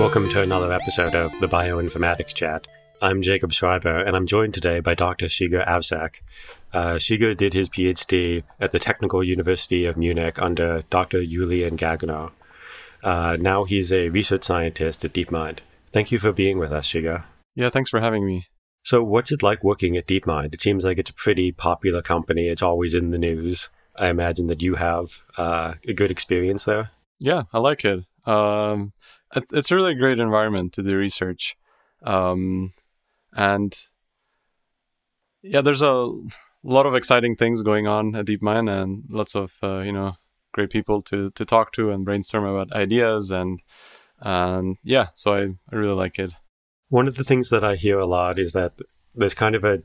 Welcome to another episode of the Bioinformatics Chat. I'm Jacob Schreiber, and I'm joined today by Dr. Žiga Avsec. Uh, Žiga did his PhD at the Technical University of Munich under Dr. Julien Gagneur. Uh, now he's a research scientist at DeepMind. Thank you for being with us, Žiga. Yeah, thanks for having me. So, what's it like working at DeepMind? It seems like it's a pretty popular company. It's always in the news. I imagine that you have uh, a good experience there. Yeah, I like it. Um, it's really a great environment to do research, um, and yeah, there's a lot of exciting things going on at DeepMind, and lots of uh, you know great people to to talk to and brainstorm about ideas, and and yeah, so I, I really like it. One of the things that I hear a lot is that there's kind of a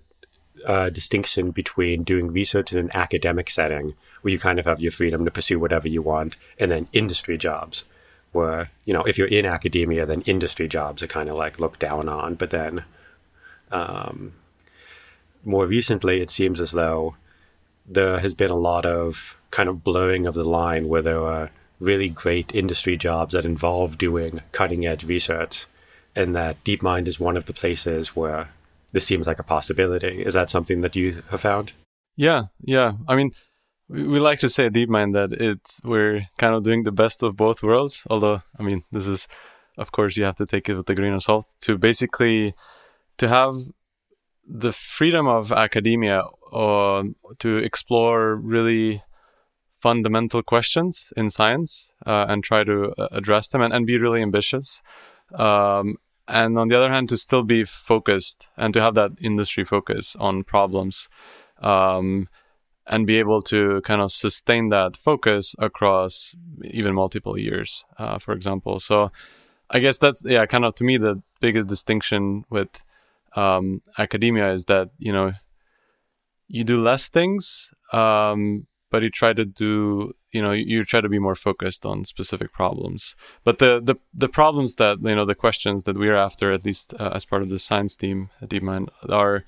uh, distinction between doing research in an academic setting, where you kind of have your freedom to pursue whatever you want, and then industry jobs, where you know if you're in academia, then industry jobs are kind of like looked down on. But then, um, more recently, it seems as though there has been a lot of kind of blurring of the line, where there are really great industry jobs that involve doing cutting edge research and that DeepMind is one of the places where this seems like a possibility. Is that something that you have found? Yeah, yeah. I mean, we, like to say at DeepMind that it's we're kind of doing the best of both worlds. Although, I mean, this is, of course, you have to take it with a grain of salt. To basically to have the freedom of academia uh, to explore really fundamental questions in science uh, and try to uh, address them and, and be really ambitious um, and on the other hand to still be focused and to have that industry focus on problems um, and be able to kind of sustain that focus across even multiple years uh, for example. So i guess that's yeah kind of to me the biggest distinction with um, academia is that you know you do less things um, but you try to do you know you try to be more focused on specific problems. But the the, the problems that you know the questions that we're after at least uh, as part of the science team at DeepMind are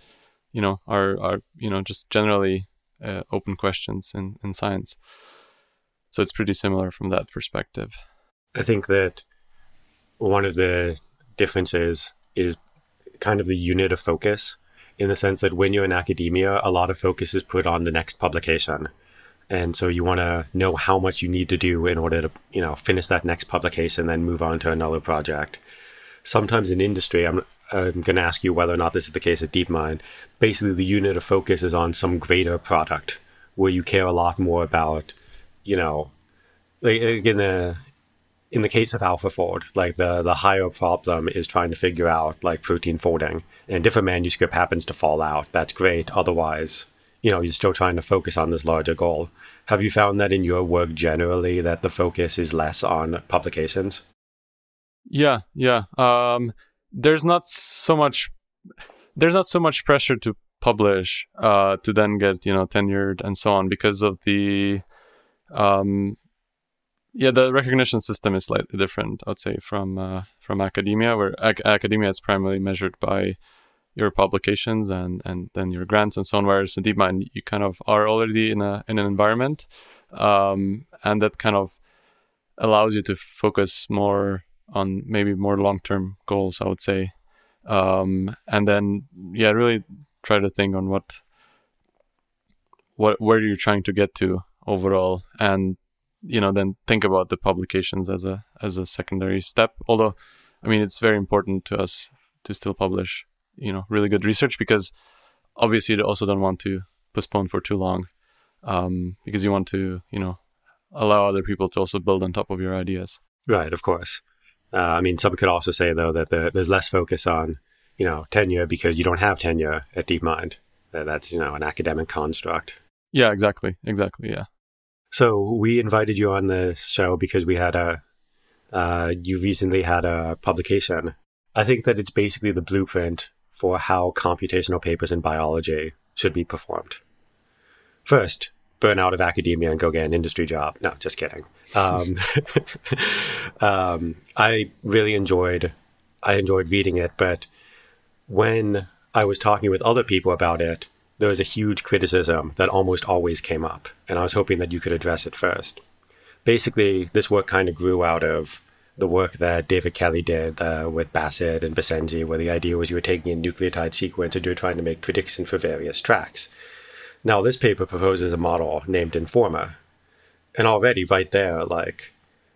you know are are you know just generally uh, open questions in in science. So it's pretty similar from that perspective. I think that one of the differences is kind of the unit of focus in the sense that when you're in academia a lot of focus is put on the next publication. And so you want to know how much you need to do in order to you know finish that next publication then move on to another project. Sometimes in industry i'm, I'm going to ask you whether or not this is the case at deepmind basically the unit of focus is on some greater product where you care a lot more about you know like in the in the case of AlphaFold, like the the higher problem is trying to figure out like protein folding, and if a manuscript happens to fall out, that's great. Otherwise, you know, you're still trying to focus on this larger goal. Have you found that in your work generally that the focus is less on publications? Yeah, yeah. Um, there's not so much there's not so much pressure to publish uh, to then get you know tenured and so on because of the um, yeah the recognition system is slightly different I'd say from uh, from academia where ac- academia is primarily measured by your publications and and then your grants and so on. Whereas in DeepMind, you kind of are already in a in an environment, um, and that kind of allows you to focus more on maybe more long term goals. I would say, um, and then yeah, really try to think on what what where you're trying to get to overall, and you know then think about the publications as a as a secondary step. Although, I mean, it's very important to us to still publish you know really good research because obviously you also don't want to postpone for too long um, because you want to you know allow other people to also build on top of your ideas right of course uh, i mean some could also say though that the, there's less focus on you know tenure because you don't have tenure at deepmind. That that's you know an academic construct. Yeah exactly. Exactly yeah. So we invited you on the show because we had a uh, you recently had a publication. I think that it's basically the blueprint for how computational papers in biology should be performed. First, burn out of academia and go get an industry job. No, just kidding. Um, um, I really enjoyed I enjoyed reading it, but when I was talking with other people about it, there was a huge criticism that almost always came up, and I was hoping that you could address it first. Basically, this work kind of grew out of the work that David Kelley did uh, with Basset and Basenji, where the idea was you were taking a nucleotide sequence and you were trying to make predictions for various tracks. Now, this paper proposes a model named Enformer. And already, right there, like,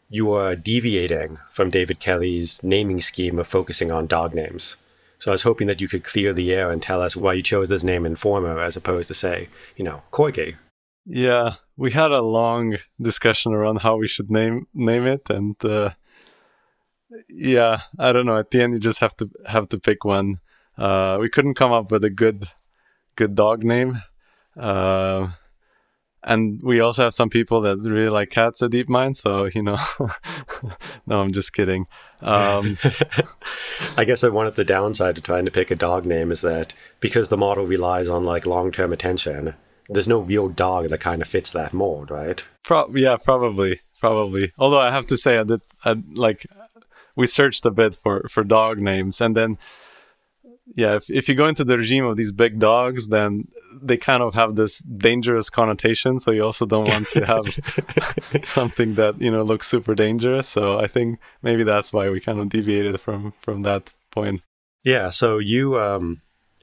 you are deviating from David Kelley's naming scheme of focusing on dog names. So I was hoping that you could clear the air and tell us why you chose this name Enformer as opposed to, say, you know, Corgi. Yeah, we had a long discussion around how we should name name it, and uh, yeah, I don't know. At the end, you just have to have to pick one. Uh, we couldn't come up with a good good dog name. Uh, and we also have some people that really like cats at DeepMind. So you know, no, I'm just kidding. Um, I guess that one of the downside to trying to pick a dog name is that because the model relies on like long term attention, there's no real dog that kind of fits that mold, right? Pro- yeah, probably, probably. Although I have to say, I did, I, like, we searched a bit for for dog names, and then yeah, if, if you go into the regime of these big dogs, then they kind of have this dangerous connotation. So you also don't want to have something that you know looks super dangerous. So I think maybe that's why we kind of deviated from from that point. Yeah. So you um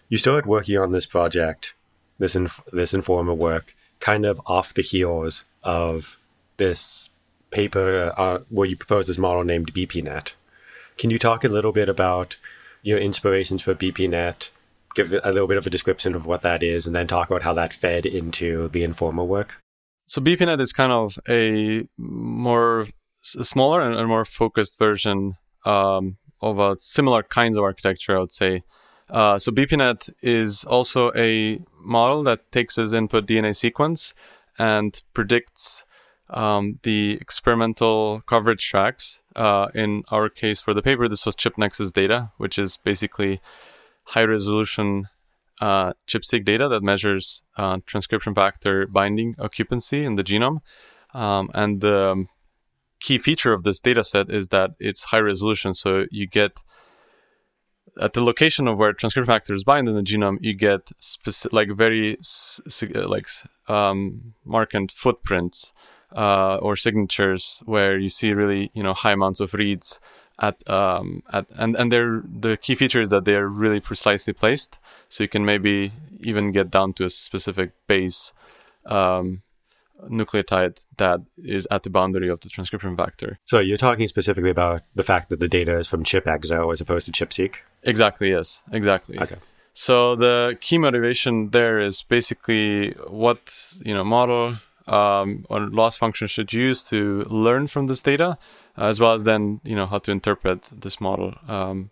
you started working on this project, this inf- this Enformer work, kind of off the heels of this paper uh, where you proposed this model named BPNet. Can you talk a little bit about your inspirations for BPNet, give a little bit of a description of what that is, and then talk about how that fed into the Enformer work. So BPNet is kind of a more a smaller and more focused version um, of a similar kinds of architecture, I would say. Uh, so BPNet is also a model that takes as input DNA sequence and predicts um, the experimental coverage tracks. Uh, in our case, for the paper, this was ChIP-nexus data, which is basically high resolution uh, ChIP-seq data that measures uh, transcription factor binding occupancy in the genome. Um, and the key feature of this data set is that it's high resolution. So you get at the location of where transcription factors bind in the genome, you get specific, like very like um, marked footprints uh, or signatures where you see really you know high amounts of reads at um, at and and they're the key feature is that they are really precisely placed, so you can maybe even get down to a specific base um, nucleotide that is at the boundary of the transcription factor. So you're talking specifically about the fact that the data is from ChIP-exo as opposed to ChIP-seq. Exactly. Yes. Exactly. Okay. So the key motivation there is basically what you know model um, or loss function should use to learn from this data, as well as then you know how to interpret this model um,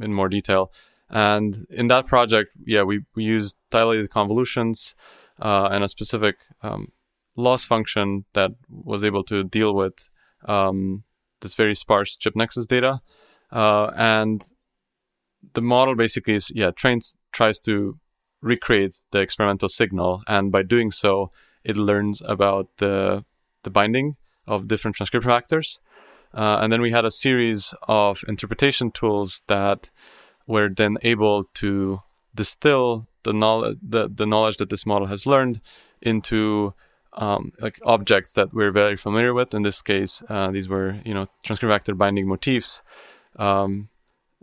in more detail. And in that project, yeah, we, we used dilated convolutions uh, and a specific um, loss function that was able to deal with um, this very sparse ChIP-nexus data. Uh, and the model basically is, yeah, trains, tries to recreate the experimental signal. And by doing so, it learns about the the binding of different transcription factors. Uh, and then we had a series of interpretation tools that were then able to distill the knowledge the, the knowledge that this model has learned into um, like objects that we're very familiar with. In this case, uh, these were you know transcription factor binding motifs, um,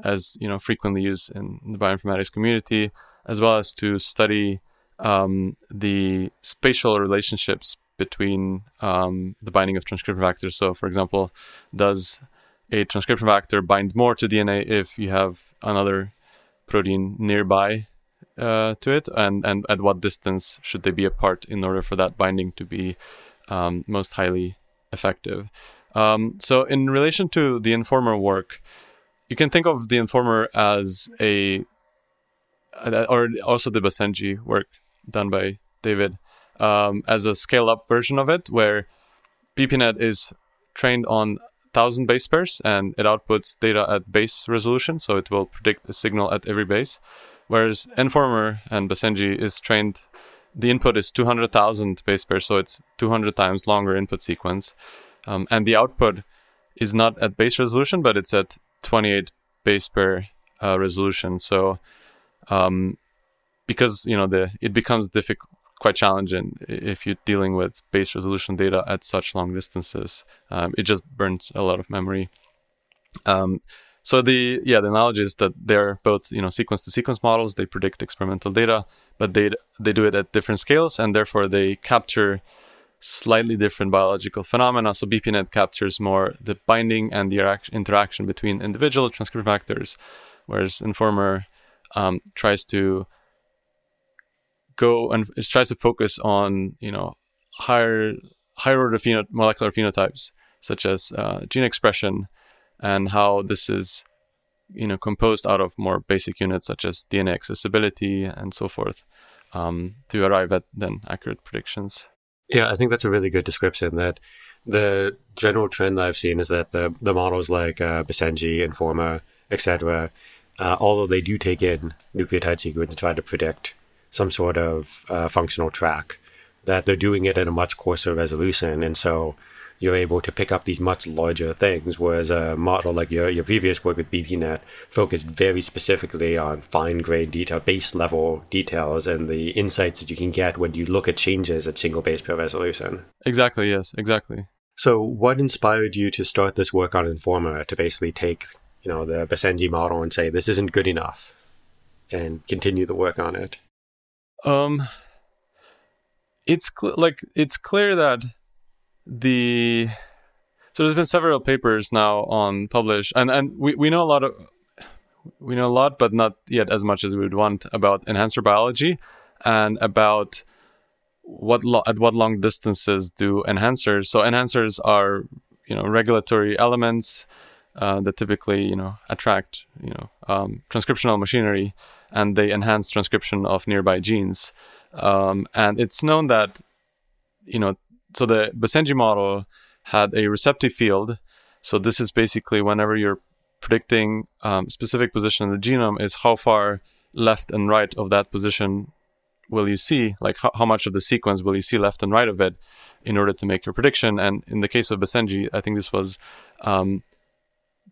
as you know frequently used in the bioinformatics community, as well as to study um, the spatial relationships between um, the binding of transcription factors. So, for example, does a transcription factor bind more to DNA if you have another protein nearby uh, to it, and and at what distance should they be apart in order for that binding to be um, most highly effective? Um, so, in relation to the Enformer work, you can think of the Enformer as a or also the Basenji work done by David um, as a scale up version of it, where BPNet is trained on 1000 base pairs and it outputs data at base resolution, so it will predict the signal at every base. Whereas Enformer and Basenji is trained, the input is 200,000 base pairs, so it's 200 times longer input sequence. Um, and the output is not at base resolution, but it's at 28 base pair uh, resolution. So um, because you know the it becomes difficult quite challenging if you're dealing with base resolution data at such long distances. Um, it just burns a lot of memory. Um, so the yeah the knowledge is that they're both you know sequence to sequence models. They predict experimental data, but they they do it at different scales, and therefore they capture slightly different biological phenomena. So BPNet captures more the binding and the interaction between individual transcription factors, whereas Enformer um, tries to go and it tries to focus on you know higher higher order pheno- molecular phenotypes such as uh, gene expression and how this is you know composed out of more basic units such as DNA accessibility and so forth um, to arrive at then accurate predictions. Yeah, I think that's a really good description. That the general trend that I've seen is that the the models like uh, Basenji, Enformer, etc., uh, although they do take in nucleotide sequence to try to predict some sort of uh, functional track, that they're doing it at a much coarser resolution, and so you're able to pick up these much larger things. Whereas a model like your, your previous work with BPNet focused very specifically on fine grained detail, base level details, and the insights that you can get when you look at changes at single base pair resolution. Exactly, yes, exactly. So, what inspired you to start this work on Enformer to basically take, you know, the Basenji model and say this isn't good enough, and continue the work on it? Um, it's cl- like it's clear that the so there's been several papers now on published and and we, we know a lot of we know a lot but not yet as much as we would want about enhancer biology and about what lo- at what long distances do enhancers so enhancers are you know regulatory elements uh, that typically you know attract you know um, transcriptional machinery and they enhance transcription of nearby genes um, and it's known that you know so the Basenji model had a receptive field. So this is basically whenever you're predicting um, specific position in the genome is how far left and right of that position will you see, like how, how much of the sequence will you see left and right of it in order to make your prediction. And in the case of Basenji, I think this was um,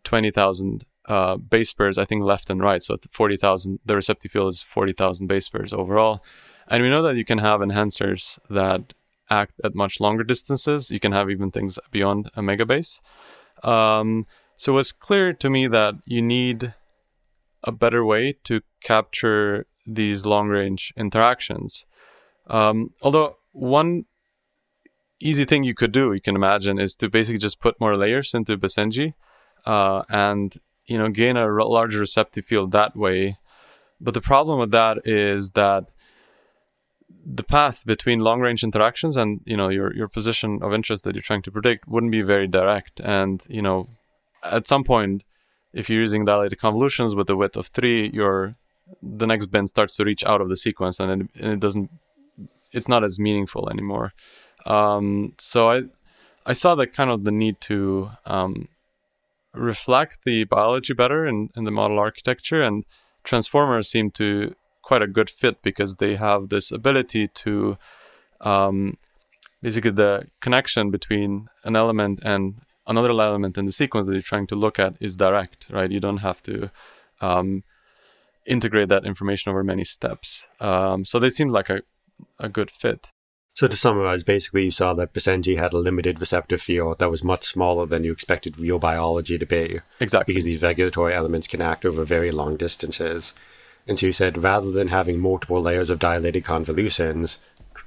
20,000 uh, base pairs, I think left and right. So 40,000, the receptive field is 40,000 base pairs overall. And we know that you can have enhancers that act at much longer distances. You can have even things beyond a megabase. Um, so it's clear to me that you need a better way to capture these long range interactions. Um, although one easy thing you could do, you can imagine, is to basically just put more layers into Basenji uh, and you know gain a larger receptive field that way. But the problem with that is that the path between long range interactions and you know your your position of interest that you're trying to predict wouldn't be very direct and you know at some point if you're using dilated convolutions with a width of 3 your the next bin starts to reach out of the sequence and it, and it doesn't it's not as meaningful anymore um, so i i saw that kind of the need to um, reflect the biology better in, in the model architecture and transformers seem to quite a good fit because they have this ability to um, basically the connection between an element and another element in the sequence that you're trying to look at is direct, right? You don't have to um, integrate that information over many steps. Um, so they seem like a, a good fit. So to summarize, basically you saw that Basenji had a limited receptive field that was much smaller than you expected real biology to be. Exactly. Because these regulatory elements can act over very long distances. And so you said rather than having multiple layers of dilated convolutions,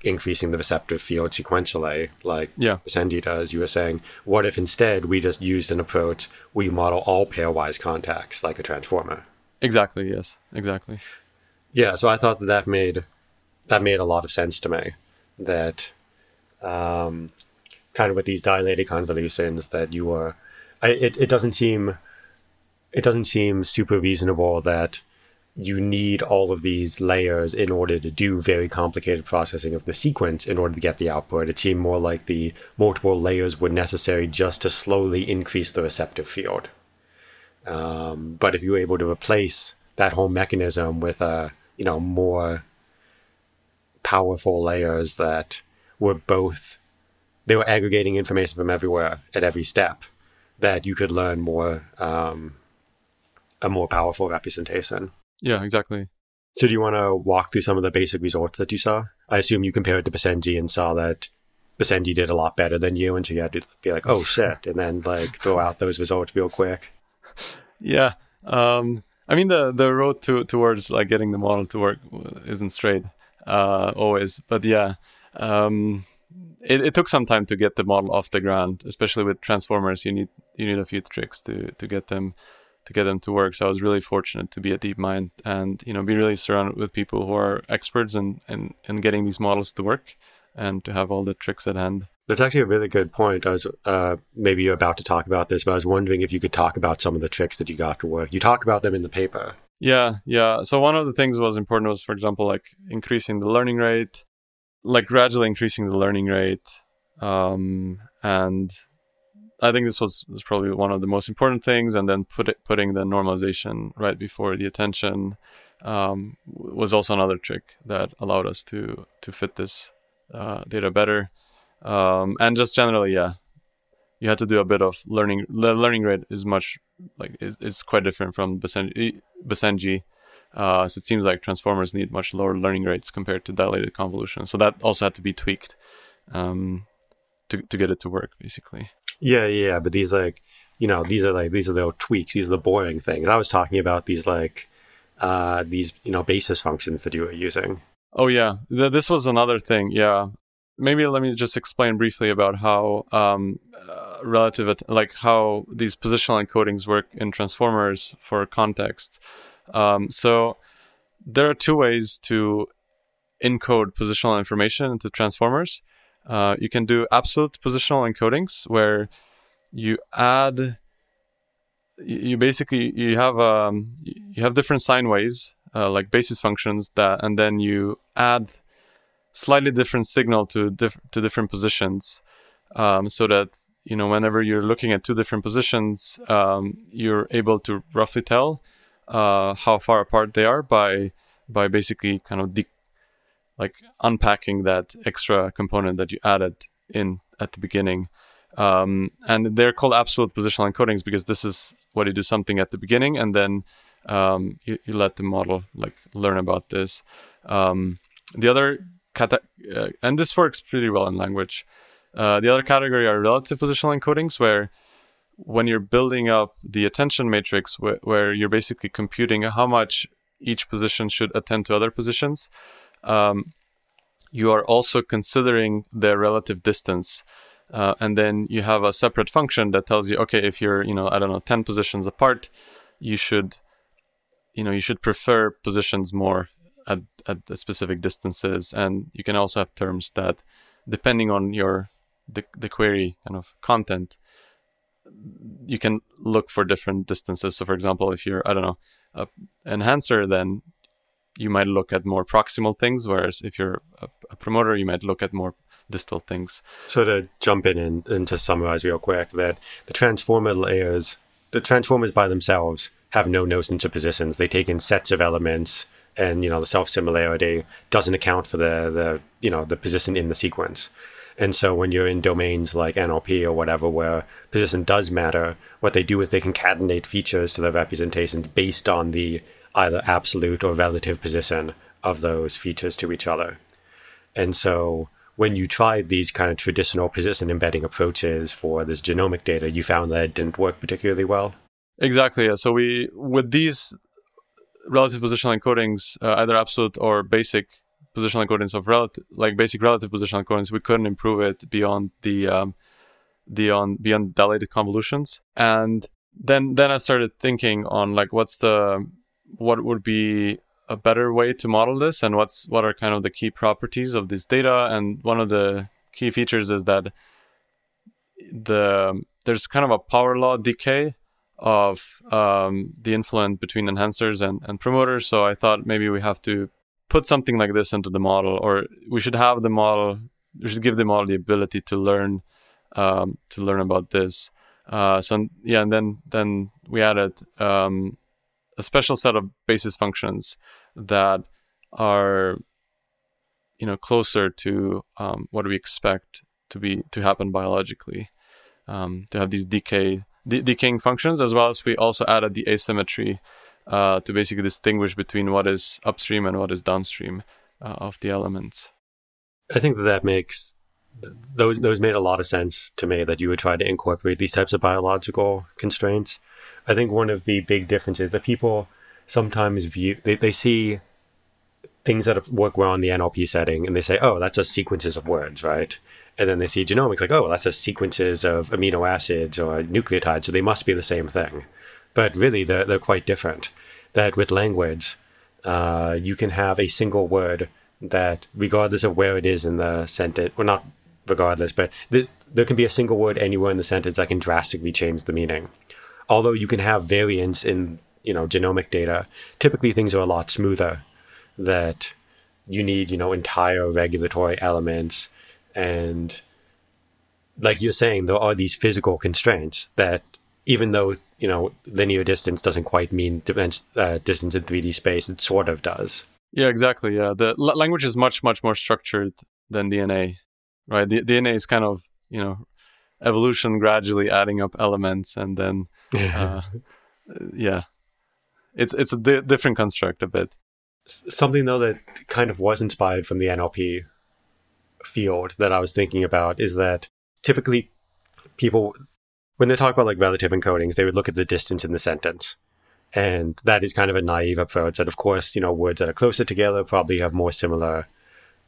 increasing the receptive field sequentially, like yeah. Does, you were saying, what if instead we just used an approach where you model all pairwise contacts like a transformer? Exactly. Yes. Exactly. Yeah. So I thought that that made that made a lot of sense to me. That um, kind of with these dilated convolutions that you are I, it it doesn't seem it doesn't seem super reasonable that you need all of these layers in order to do very complicated processing of the sequence in order to get the output. It seemed more like the multiple layers were necessary just to slowly increase the receptive field. Um, but if you were able to replace that whole mechanism with a you know more powerful layers that were both they were aggregating information from everywhere at every step, that you could learn more um, a more powerful representation. Yeah, exactly. So do you want to walk through some of the basic results that you saw? I assume you compared to Basenji and saw that Basenji did a lot better than you, and so you had to be like, "Oh shit!" and then like throw out those results real quick. Yeah. Um, I mean, the the road to towards like getting the model to work isn't straight uh, always, but yeah, um, it, it took some time to get the model off the ground, especially with transformers. You need you need a few tricks to to get them to get them to work. So I was really fortunate to be at DeepMind and you know be really surrounded with people who are experts in in, in getting these models to work and to have all the tricks at hand. That's actually a really good point. I was uh, maybe you're about to talk about this, but I was wondering if you could talk about some of the tricks that you got to work. You talk about them in the paper. Yeah, yeah. So one of the things was important was, for example, like increasing the learning rate, like gradually increasing the learning rate, um, and I think this was, was probably one of the most important things. And then put it, putting the normalization right before the attention um, was also another trick that allowed us to to fit this uh, data better. Um, and just generally, yeah, you had to do a bit of learning. The learning rate is much like it's quite different from Basenji. Uh, so it seems like transformers need much lower learning rates compared to dilated convolution. So that also had to be tweaked um, to to get it to work, basically. Yeah, yeah, but these like you know these are like these are the tweaks. These are the boring things. I was talking about these like uh, these you know basis functions that you were using. Oh yeah, this was another thing. Yeah, maybe let me just explain briefly about how um, uh, relative, like how these positional encodings work in transformers for context. Um, so there are two ways to encode positional information into transformers. Uh, you can do absolute positional encodings where you add you basically you have um, you have different sine waves uh, like basis functions that and then you add slightly different signal to diff- to different positions, um, so that you know whenever you're looking at two different positions, um, you're able to roughly tell uh, how far apart they are by by basically kind of de- like unpacking that extra component that you added in at the beginning. Um, and they're called absolute positional encodings because this is what you do something at the beginning and then um, you, you, let the model like learn about this. Um, the other cata- uh, and this works pretty well in language. Uh, the other category are relative positional encodings, where when you're building up the attention matrix, wh- where you're basically computing how much each position should attend to other positions, um, you are also considering their relative distance. Uh, and then you have a separate function that tells you, okay, if you're, you know, I don't know, 10 positions apart, you should, you know, you should prefer positions more at, at specific distances. And you can also have terms that, depending on your the, the query kind of content, you can look for different distances. So, for example, if you're I don't know a enhancer, then you might look at more proximal things, whereas if you're a, a promoter, you might look at more distal things. So to jump in and, and to summarize real quick, that the transformer layers, the transformers by themselves have no notions of positions. They take in sets of elements and you know the self similarity doesn't account for the the you know the position in the sequence. And so when you're in domains like NLP or whatever where position does matter, what they do is they concatenate features to the representations based on the either absolute or relative position of those features to each other. And so when you tried these kind of traditional position embedding approaches for this genomic data, you found that it didn't work particularly well. Exactly. Yeah. So we with these relative positional encodings, uh, either absolute or basic positional coordinates of relative, like basic relative positional coordinates, we couldn't improve it beyond the um, beyond beyond dilated convolutions. And then then I started thinking on like what's the what would be a better way to model this, and what's what are kind of the key properties of this data. And one of the key features is that the there's kind of a power law decay of um, the influence between enhancers and, and promoters. So I thought maybe we have to put something like this into the model, or we should have the model. We should give the model the ability to learn um, to learn about this. Uh, so yeah, and then then we added um, a special set of basis functions that are you know closer to um, what we expect to be to happen biologically. Um, to have these decay de- decaying functions, as well as we also added the asymmetry uh, to basically distinguish between what is upstream and what is downstream uh, of the elements. I think that that makes those those made a lot of sense to me that you would try to incorporate these types of biological constraints. I think one of the big differences that people sometimes view they, they see things that work well in the NLP setting and they say, oh, that's just sequences of words, right? And then they see genomics like, oh, that's just sequences of amino acids or nucleotides, so they must be the same thing. But really, they're, they're quite different. That with language, uh, you can have a single word that, regardless of where it is in the sentence, well, not regardless, but th- there can be a single word anywhere in the sentence that can drastically change the meaning. Although you can have variance in, you know, genomic data, typically things are a lot smoother. That you need, you know, entire regulatory elements, and like you're saying, there are these physical constraints that even though you know linear distance doesn't quite mean uh, distance in 3D space, it sort of does. Yeah, exactly. Yeah, the l- language is much much more structured than DNA, right? The DNA is kind of you know evolution gradually adding up elements and then uh, yeah it's it's a di- different construct a bit something though that kind of was inspired from the nlp field that i was thinking about is that typically people when they talk about like relative encodings they would look at the distance in the sentence and that is kind of a naive approach that of course you know words that are closer together probably have more similar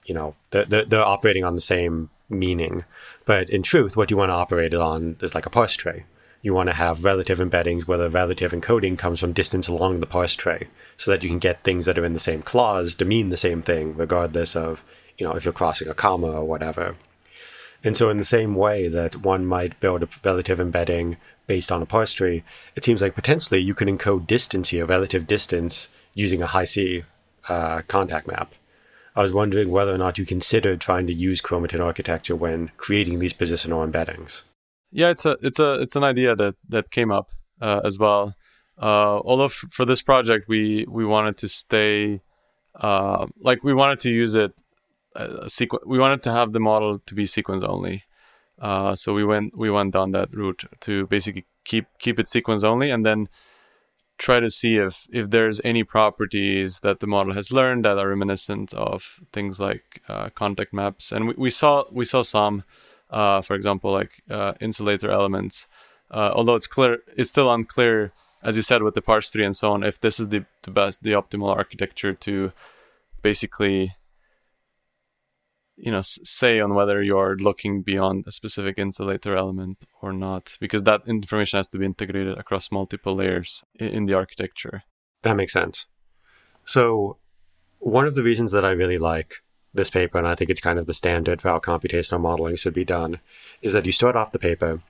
you know they're, they're, they're operating on the same meaning. But in truth, what you want to operate it on is like a parse tree. You want to have relative embeddings where the relative encoding comes from distance along the parse tree so that you can get things that are in the same clause to mean the same thing, regardless of, you know, if you're crossing a comma or whatever. And so, in the same way that one might build a relative embedding based on a parse tree, it seems like potentially you can encode distance here, relative distance, using a Hi-C uh, contact map. I was wondering whether or not you considered trying to use chromatin architecture when creating these positional embeddings. Yeah, it's a it's a it's an idea that that came up uh, as well. Uh, although f- for this project, we we wanted to stay uh, like we wanted to use it sequ- We wanted to have the model to be sequence only. Uh, so we went we went down that route to basically keep keep it sequence only, and then try to see if if there's any properties that the model has learned that are reminiscent of things like uh, contact maps and we, we saw we saw some uh, for example like uh, insulator elements uh, although it's clear it's still unclear as you said with the parse tree and so on if this is the, the best the optimal architecture to basically you know say on whether you're looking beyond a specific insulator element or not because that information has to be integrated across multiple layers in the architecture. That makes sense. So one of the reasons that i really like this paper and i think it's kind of the standard for how computational modeling should be done is that you start off the paper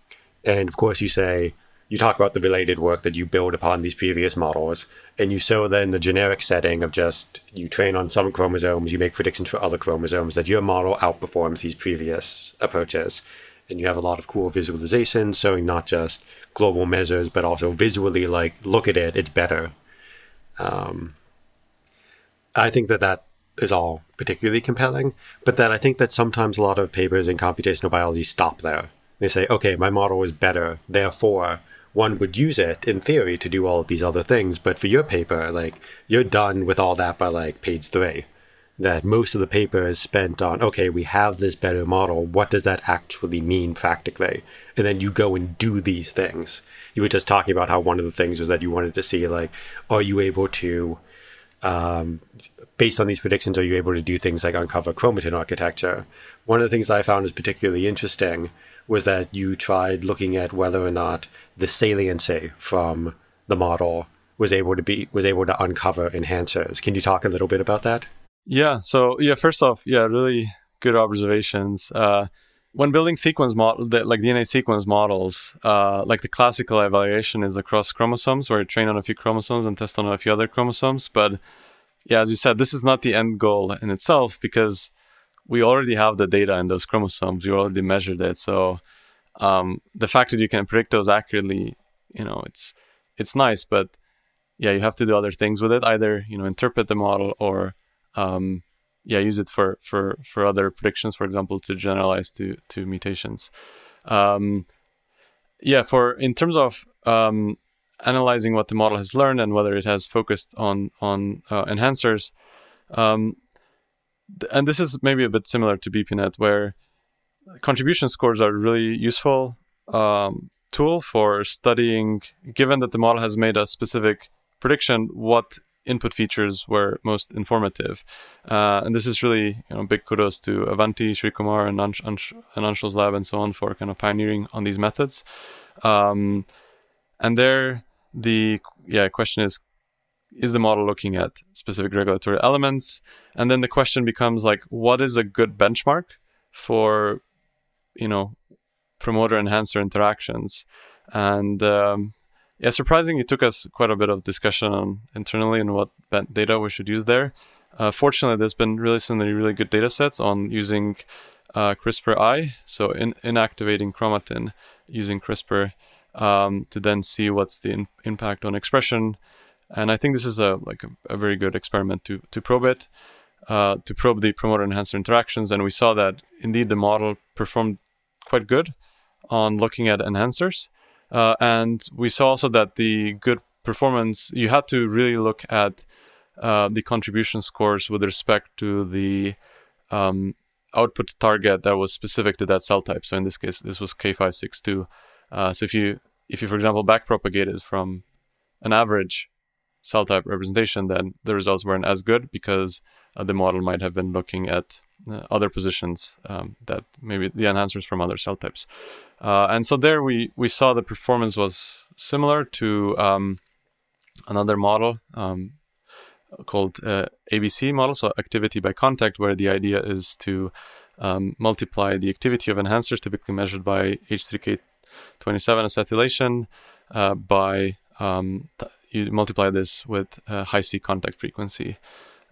and of course you say you talk about the related work that you build upon these previous models, and you show then the generic setting of just you train on some chromosomes, you make predictions for other chromosomes, that your model outperforms these previous approaches. And you have a lot of cool visualizations showing not just global measures, but also visually, like, look at it, it's better. Um, I think that that is all particularly compelling, but that I think that sometimes a lot of papers in computational biology stop there. They say, okay, my model is better, therefore one would use it in theory to do all of these other things. But for your paper, like you're done with all that by like page three. That most of the paper is spent on, okay, we have this better model. What does that actually mean practically? And then you go and do these things. You were just talking about how one of the things was that you wanted to see, like, are you able to, um, based on these predictions, are you able to do things like uncover chromatin architecture? One of the things I found is particularly interesting was that you tried looking at whether or not the saliency from the model was able to be was able to uncover enhancers. Can you talk a little bit about that? Yeah. So yeah, first off, yeah, really good observations. Uh, when building sequence model, like DNA sequence models, uh, like the classical evaluation is across chromosomes, where you train on a few chromosomes and test on a few other chromosomes. But yeah, as you said, this is not the end goal in itself because we already have the data in those chromosomes. We already measured it. So um, the fact that you can predict those accurately, you know, it's it's nice, but yeah, you have to do other things with it. Either you know, interpret the model or um, yeah, use it for for for other predictions, for example, to generalize to to mutations. Um, yeah, for in terms of um, analyzing what the model has learned and whether it has focused on on uh, enhancers. Um, and this is maybe a bit similar to BPNet, where contribution scores are really useful. Um, tool for studying, given that the model has made a specific prediction, what input features were most informative. Uh, and this is really you know big kudos to Avanti, Shrikumar, and, Ansh- Ansh- Anshul's lab and so on for kind of pioneering on these methods. Um, and there, the yeah question is, is the model looking at specific regulatory elements? And then the question becomes like, what is a good benchmark for, you know, promoter enhancer interactions? And um, yeah, surprisingly, it took us quite a bit of discussion on internally and what data we should use there. Uh, fortunately, there's been really some really good data sets on using uh, CRISPR-I, so in, inactivating chromatin using CRISPR um, to then see what's the in- impact on expression. And I think this is a like a, a very good experiment to to probe it, uh, to probe the promoter enhancer interactions. And we saw that indeed the model performed quite good on looking at enhancers. Uh, and we saw also that the good performance, you had to really look at uh, the contribution scores with respect to the um, output target that was specific to that cell type. So in this case, this was K562. Uh, so if you, if you, for example, backpropagated from an average cell type representation, then the results weren't as good because uh, the model might have been looking at uh, other positions um, that maybe the enhancers from other cell types. Uh, and so there we, we saw the performance was similar to um, another model um, called uh, ABC model, so activity by contact, where the idea is to um, multiply the activity of enhancers, typically measured by H3K27 acetylation, uh, by um, t- you multiply this with Hi-C contact frequency.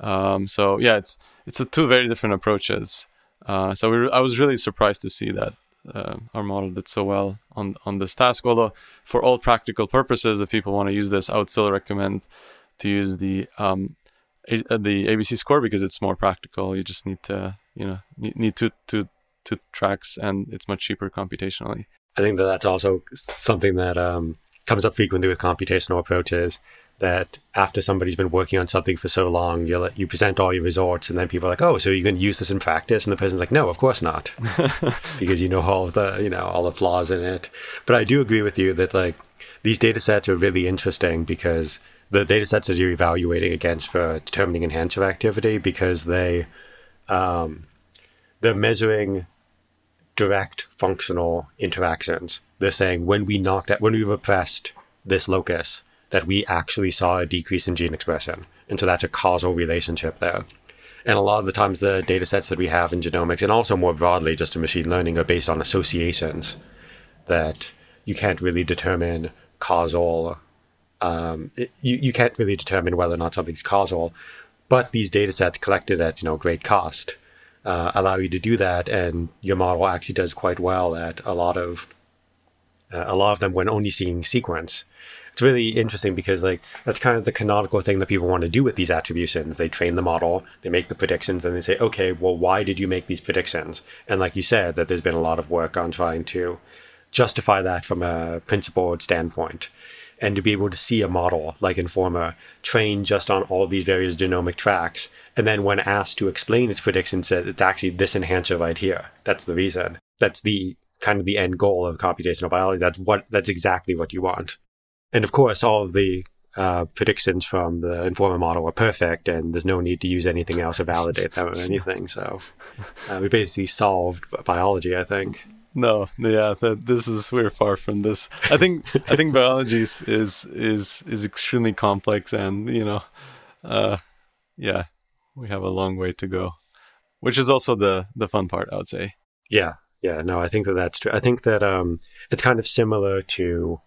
Um, so yeah, it's it's two very different approaches. Uh, so we, I was really surprised to see that uh, our model did so well on on this task. Although for all practical purposes, if people want to use this, I would still recommend to use the um, a, uh, the ABC score because it's more practical. You just need to you know need, need two two two tracks, and it's much cheaper computationally. I think that that's also something that um, comes up frequently with computational approaches that after somebody's been working on something for so long, you you present all your results, and then people are like, "Oh, so you can use this in practice?" And the person's like, "No, of course not," because you know all of the you know all the flaws in it. But I do agree with you that like these data sets are really interesting because the data sets that you're evaluating against for determining enhancer activity because they um, they're measuring direct functional interactions. They're saying when we knocked out when we repressed this locus that we actually saw a decrease in gene expression. And so that's a causal relationship there. And a lot of the times, the data sets that we have in genomics, and also more broadly just in machine learning, are based on associations that you can't really determine causal. Um, it, you, you can't really determine whether or not something's causal, but these data sets collected at you know great cost uh, allow you to do that, and your model actually does quite well at a lot of uh, a lot of them when only seeing sequence it's really interesting because like that's kind of the canonical thing that people want to do with these attributions. They train the model, they make the predictions, and they say, okay, well, why did you make these predictions? And like you said, that there's been a lot of work on trying to justify that from a principled standpoint. And to be able to see a model like Enformer trained just on all these various genomic tracks, and then when asked to explain its predictions, says it's actually this enhancer right here. That's the reason. That's the kind of the end goal of computational biology. That's what that's exactly what you want. And of course, all of the uh, predictions from the Enformer model are perfect, and there's no need to use anything else to validate them or anything. So uh, we basically solved biology, I think. No, yeah, that this is we're far from this. I think I think biology is, is is is extremely complex, and you know, uh, yeah, we have a long way to go, which is also the the fun part, I would say. Yeah, yeah, no, I think that that's true. I think that um, it's kind of similar to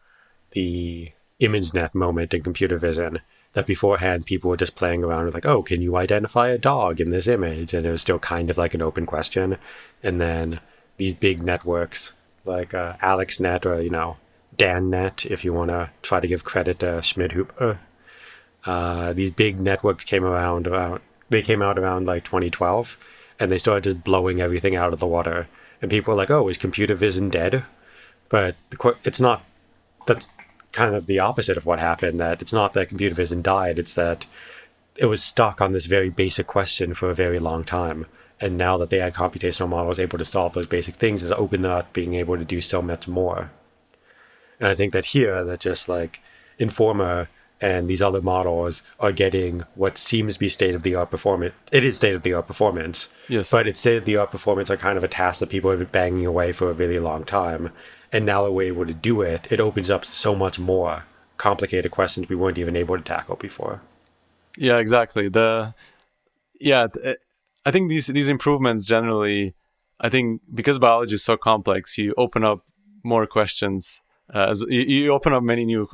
the ImageNet moment in computer vision that beforehand people were just playing around with like, oh, can you identify a dog in this image? And it was still kind of like an open question. And then these big networks like uh, AlexNet or, you know, DanNet, if you want to try to give credit to Schmidhuber, uh, these big networks came around around, they came out around like 2012 and they started just blowing everything out of the water. And people were like, oh, is computer vision dead? But it's not, that's kind of the opposite of what happened that it's not that computer vision died, it's that it was stuck on this very basic question for a very long time. And now that they had computational models able to solve those basic things, it's opened up being able to do so much more. And I think that here, that just like Enformer and these other models are getting what seems to be state of the art performance. It is state of the art performance. Yes. But it's state of the art performance are kind of a task that people have been banging away for a really long time. And now that we're able to do it, it opens up so much more complicated questions we weren't even able to tackle before. Yeah, exactly. The yeah, th- I think these these improvements generally, I think because biology is so complex, you open up more questions. Uh, as you, you open up many new,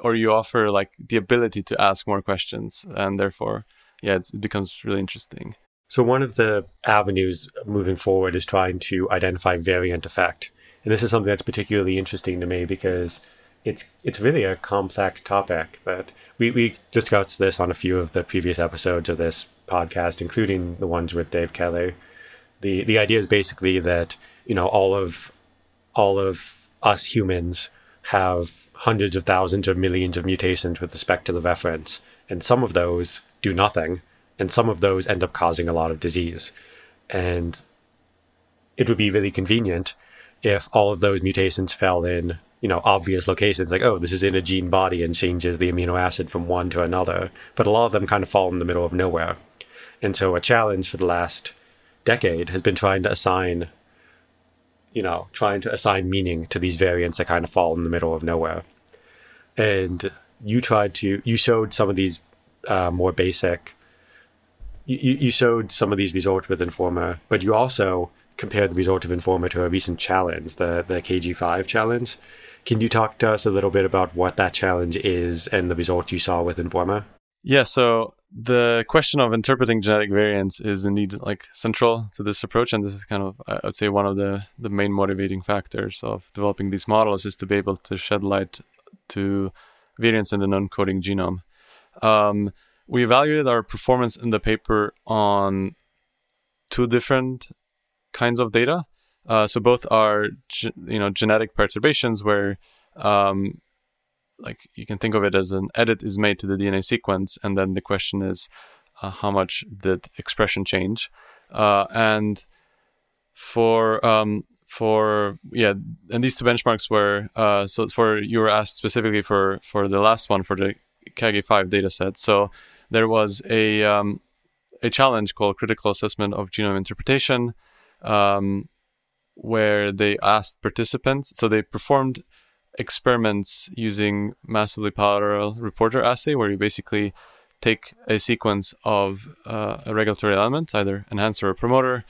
or you offer like the ability to ask more questions, and therefore, yeah, it becomes really interesting. So one of the avenues moving forward is trying to identify variant effect, and this is something that's particularly interesting to me because it's it's really a complex topic that we, we discussed this on a few of the previous episodes of this podcast, including the ones with Dave Kelley. The the idea is basically that, you know, all of all of us humans have hundreds of thousands or millions of mutations with respect to the reference, and some of those do nothing, and some of those end up causing a lot of disease. And it would be really convenient if all of those mutations fell in you know obvious locations like oh this is in a gene body and changes the amino acid from one to another. But a lot of them kind of fall in the middle of nowhere. And so a challenge for the last decade has been trying to assign you know trying to assign meaning to these variants that kind of fall in the middle of nowhere. And you tried to you showed some of these uh, more basic you, you showed some of these results with Enformer but you also compared the result of Enformer to a recent challenge the the CAGI5 challenge can you talk to us a little bit about what that challenge is and the results you saw with Enformer? Yeah, so the question of interpreting genetic variants is indeed like central to this approach, and this is kind of I would say one of the the main motivating factors of developing these models is to be able to shed light to variants in the non-coding genome. Um, we evaluated our performance in the paper on two different kinds of data. Uh, so both are ge- you know genetic perturbations where um, like you can think of it as an edit is made to the DNA sequence, and then the question is uh, how much did expression change, uh, and for um, for yeah, and these two benchmarks were uh, so for you were asked specifically for for the last one for the CAGI5 dataset. So there was a um, a challenge called critical assessment of genome interpretation. Um, where they asked participants, so they performed experiments using massively parallel reporter assay, where you basically take a sequence of uh, a regulatory element, either enhancer or promoter,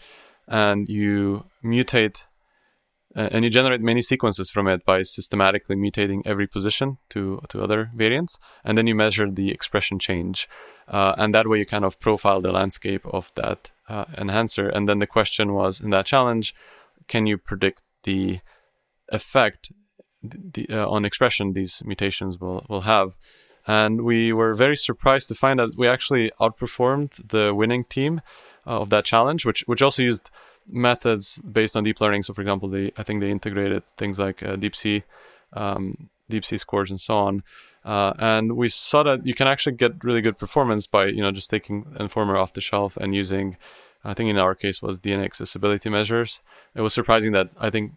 and you mutate and you generate many sequences from it by systematically mutating every position to to other variants, and then you measure the expression change, uh, and that way you kind of profile the landscape of that uh, enhancer. And then the question was in that challenge, can you predict the effect the, uh, on expression these mutations will, will have? And we were very surprised to find that we actually outperformed the winning team uh, of that challenge, which which also used methods based on deep learning. So, for example, they I think they integrated things like uh, DeepSEA, um, DeepSEA scores, and so on. Uh, and we saw that you can actually get really good performance by you know just taking Enformer off the shelf and using I think in our case was DNA accessibility measures. It was surprising that I think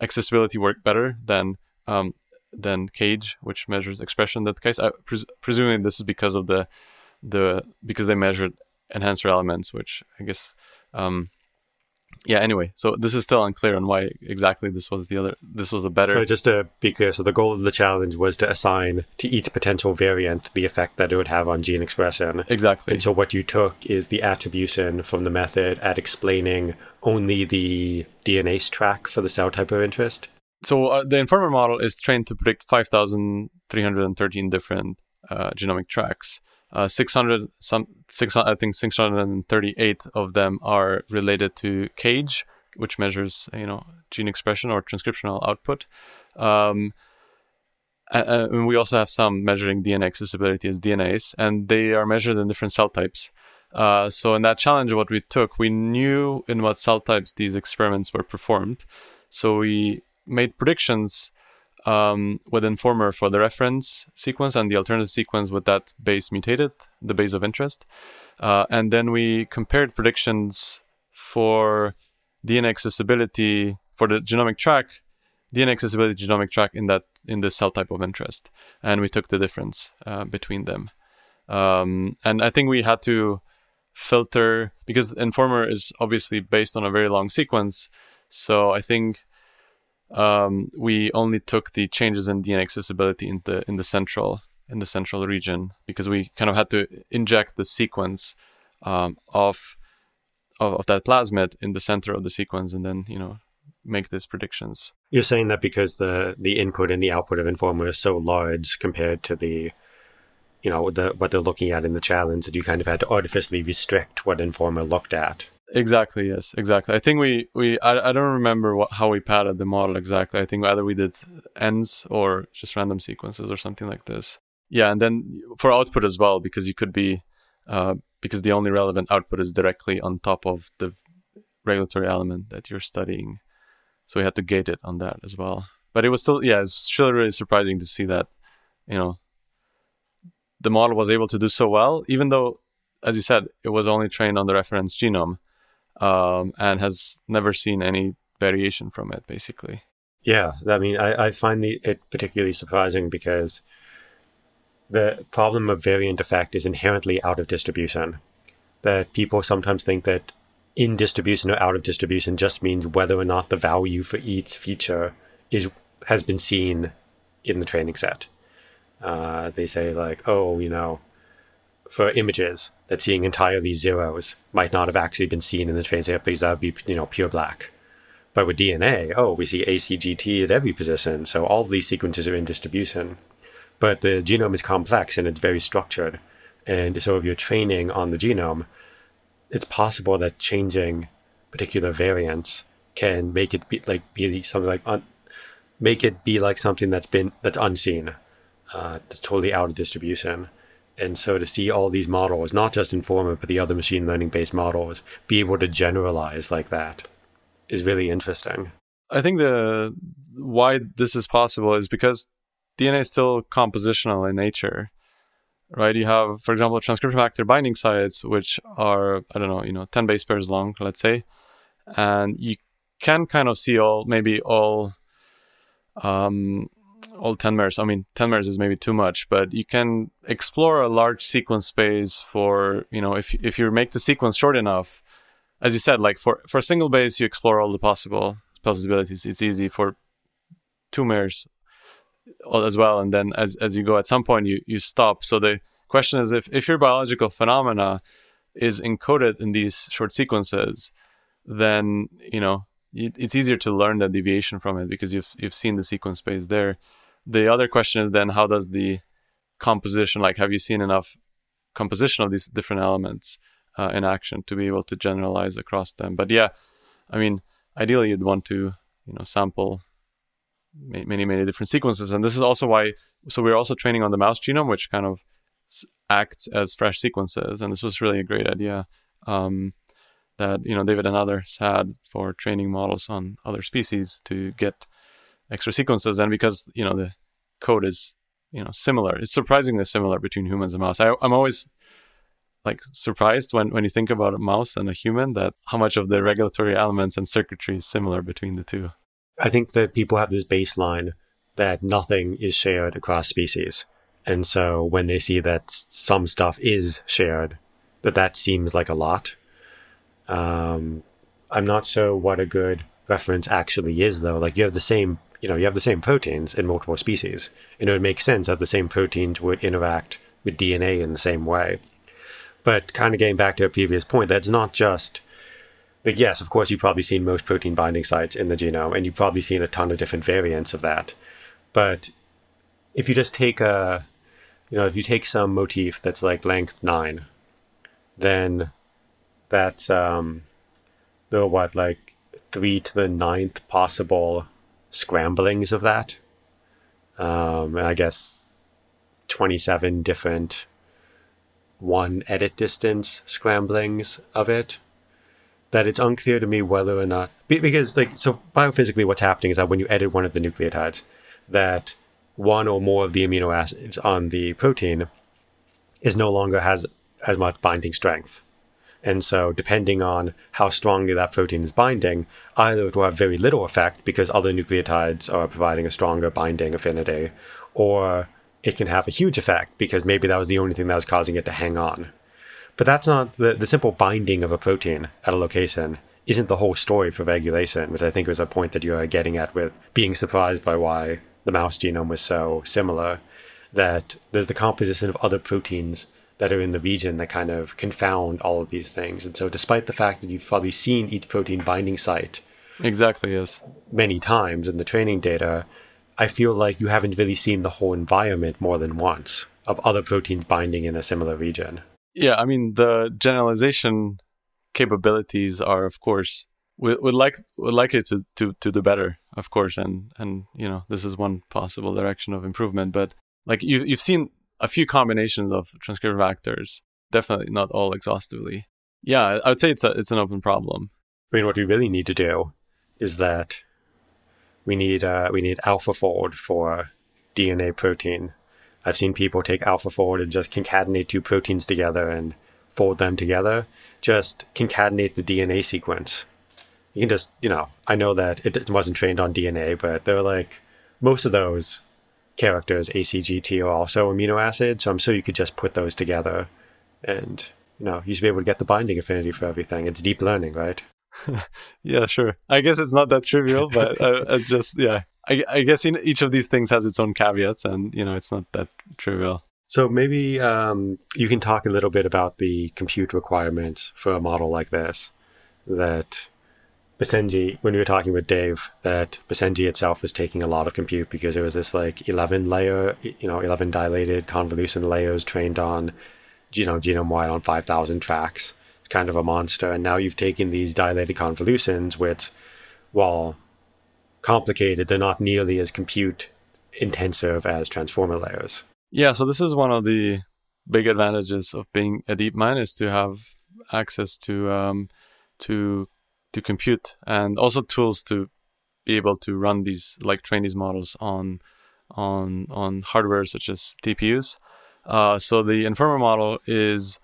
accessibility worked better than um, than CAGE, which measures expression. In that case, I pres- presuming this is because of the the because they measured enhancer elements, which I guess um, yeah anyway so this is still unclear on why exactly this was the other this was a better so just to be clear so the goal of the challenge was to assign to each potential variant the effect that it would have on gene expression. Exactly. And so what you took is the attribution from the method at explaining only the DNase track for the cell type of interest. So uh, the Enformer model is trained to predict 5313 different uh, genomic tracks uh, 600 some 600 i think 638 of them are related to CAGE which measures you know gene expression or transcriptional output. Um, and we also have some measuring dna accessibility as DNase and they are measured in different cell types. Uh, so in that challenge what we took we knew in what cell types these experiments were performed. So we made predictions um, with Enformer for the reference sequence and the alternative sequence with that base mutated, the base of interest. Uh, and then we compared predictions for DNA accessibility for the genomic track DNA accessibility genomic track in that in the cell type of interest, and we took the difference uh, between them. Um, and I think we had to filter because Enformer is obviously based on a very long sequence. So I think um, we only took the changes in DNA accessibility in the in the central in the central region because we kind of had to inject the sequence um, of, of of that plasmid in the center of the sequence and then you know make these predictions. You're saying that because the the input and the output of Enformer is so large compared to the you know the what they're looking at in the challenge that you kind of had to artificially restrict what Enformer looked at. Exactly. Yes. Exactly. I think we we I, I don't remember what, how we padded the model exactly. I think either we did ends or just random sequences or something like this. Yeah, and then for output as well because you could be uh, because the only relevant output is directly on top of the regulatory element that you're studying. So we had to gate it on that as well. But it was still yeah, it's still really surprising to see that you know the model was able to do so well, even though, as you said, it was only trained on the reference genome um, and has never seen any variation from it, basically. Yeah, I mean, I, I find the, it particularly surprising because the problem of variant effect is inherently out of distribution. That people sometimes think that in distribution or out of distribution just means whether or not the value for each feature is has been seen in the training set. Uh, they say like, oh, you know, for images that seeing entirely zeros might not have actually been seen in the transient because that would be you know pure black. But with DNA, oh, we see ACGT at every position, so all these sequences are in distribution. But the genome is complex and it's very structured, and so if you're training on the genome, it's possible that changing particular variants can make it be like be something like un- make it be like something that's been that's unseen uh, that's totally out of distribution. And so to see all these models, not just Enformer, but the other machine learning based models, be able to generalize like that is really interesting. I think the why this is possible is because DNA is still compositional in nature, right? You have, for example, transcription factor binding sites, which are I don't know, you know, ten base pairs long, let's say, and you can kind of see all maybe all um, all 10 mers. I mean, 10 mers is maybe too much, but you can explore a large sequence space for, you know, if, if you make the sequence short enough, as you said, like for, for a single base, you explore all the possible possibilities. It's easy for two mers as well. And then as, as you go at some point, you, you stop. So the question is if, if your biological phenomena is encoded in these short sequences, then, you know, it's easier to learn the deviation from it because you've you've seen the sequence space there the other question is then how does the composition like have you seen enough composition of these different elements uh, in action to be able to generalize across them? But yeah i mean ideally you'd want to you know sample many many different sequences. And this is also why so we're also training on the mouse genome which kind of acts as fresh sequences. And this was really a great idea um, that you know david and others had for training models on other species to get extra sequences and because you know the code is you know similar it's surprisingly similar between humans and mouse. I, i'm always like surprised when when you think about a mouse and a human that how much of the regulatory elements and circuitry is similar between the two. I think that people have this baseline that nothing is shared across species. And so when they see that some stuff is shared that that seems like a lot. Um, i'm not sure what a good reference actually is though. Like you have the same you know, you have the same proteins in multiple species, and it would make sense that the same proteins would interact with DNA in the same way. But kind of getting back to a previous point, that's not just like yes, of course you've probably seen most protein binding sites in the genome, and you've probably seen a ton of different variants of that. But if you just take a you know, if you take some motif that's like length nine, then that's um the what, like three to the ninth possible scramblings of that. Um, and I guess 27 different one edit distance scramblings of it. That it's unclear to me whether or not because like so biophysically what's happening is that when you edit one of the nucleotides, that one or more of the amino acids on the protein is no longer has as much binding strength. And so, depending on how strongly that protein is binding, either it will have very little effect because other nucleotides are providing a stronger binding affinity, or it can have a huge effect because maybe that was the only thing that was causing it to hang on. But that's not the, the simple binding of a protein at a location isn't the whole story for regulation, which I think was a point that you are getting at with being surprised by why the mouse genome was so similar. That there's the composition of other proteins that are in the region that kind of confound all of these things. And so, despite the fact that you've probably seen each protein binding site exactly, yes, many times in the training data, I feel like you haven't really seen the whole environment more than once of other proteins binding in a similar region. Yeah, I mean the generalization capabilities are, of course, we would like would like it to, to to do better, of course, and and you know this is one possible direction of improvement. But like you you've seen a few combinations of transcription factors, definitely not all exhaustively. Yeah, I would say it's a it's an open problem. I mean, what we really need to do is that we need uh, we need AlphaFold for DNA protein. I've seen people take AlphaFold and just concatenate two proteins together and fold them together. Just concatenate the DNA sequence. You can just, you know, I know that it wasn't trained on DNA, but they're like most of those characters, ACGT, are also amino acids. So I'm sure you could just put those together and, you know, you should be able to get the binding affinity for everything. It's deep learning, right? yeah, sure. I guess it's not that trivial, but uh, it's just yeah. I, I guess in each of these things has its own caveats, and you know it's not that trivial. So maybe um, you can talk a little bit about the compute requirements for a model like this. That Basenji, when we were talking with Dave, that Basenji itself was taking a lot of compute because it was this like 11 layer, you know, 11 dilated convolution layers trained on, you know, genome wide on 5,000 tracks It's kind of a monster. And now you've taken these dilated convolutions, which, while complicated, they're not nearly as compute intensive as transformer layers. Yeah, so this is one of the big advantages of being a DeepMind is to have access to um, to to compute and also tools to be able to run these like train these models on on on hardware such as TPUs. Uh, so the Enformer model is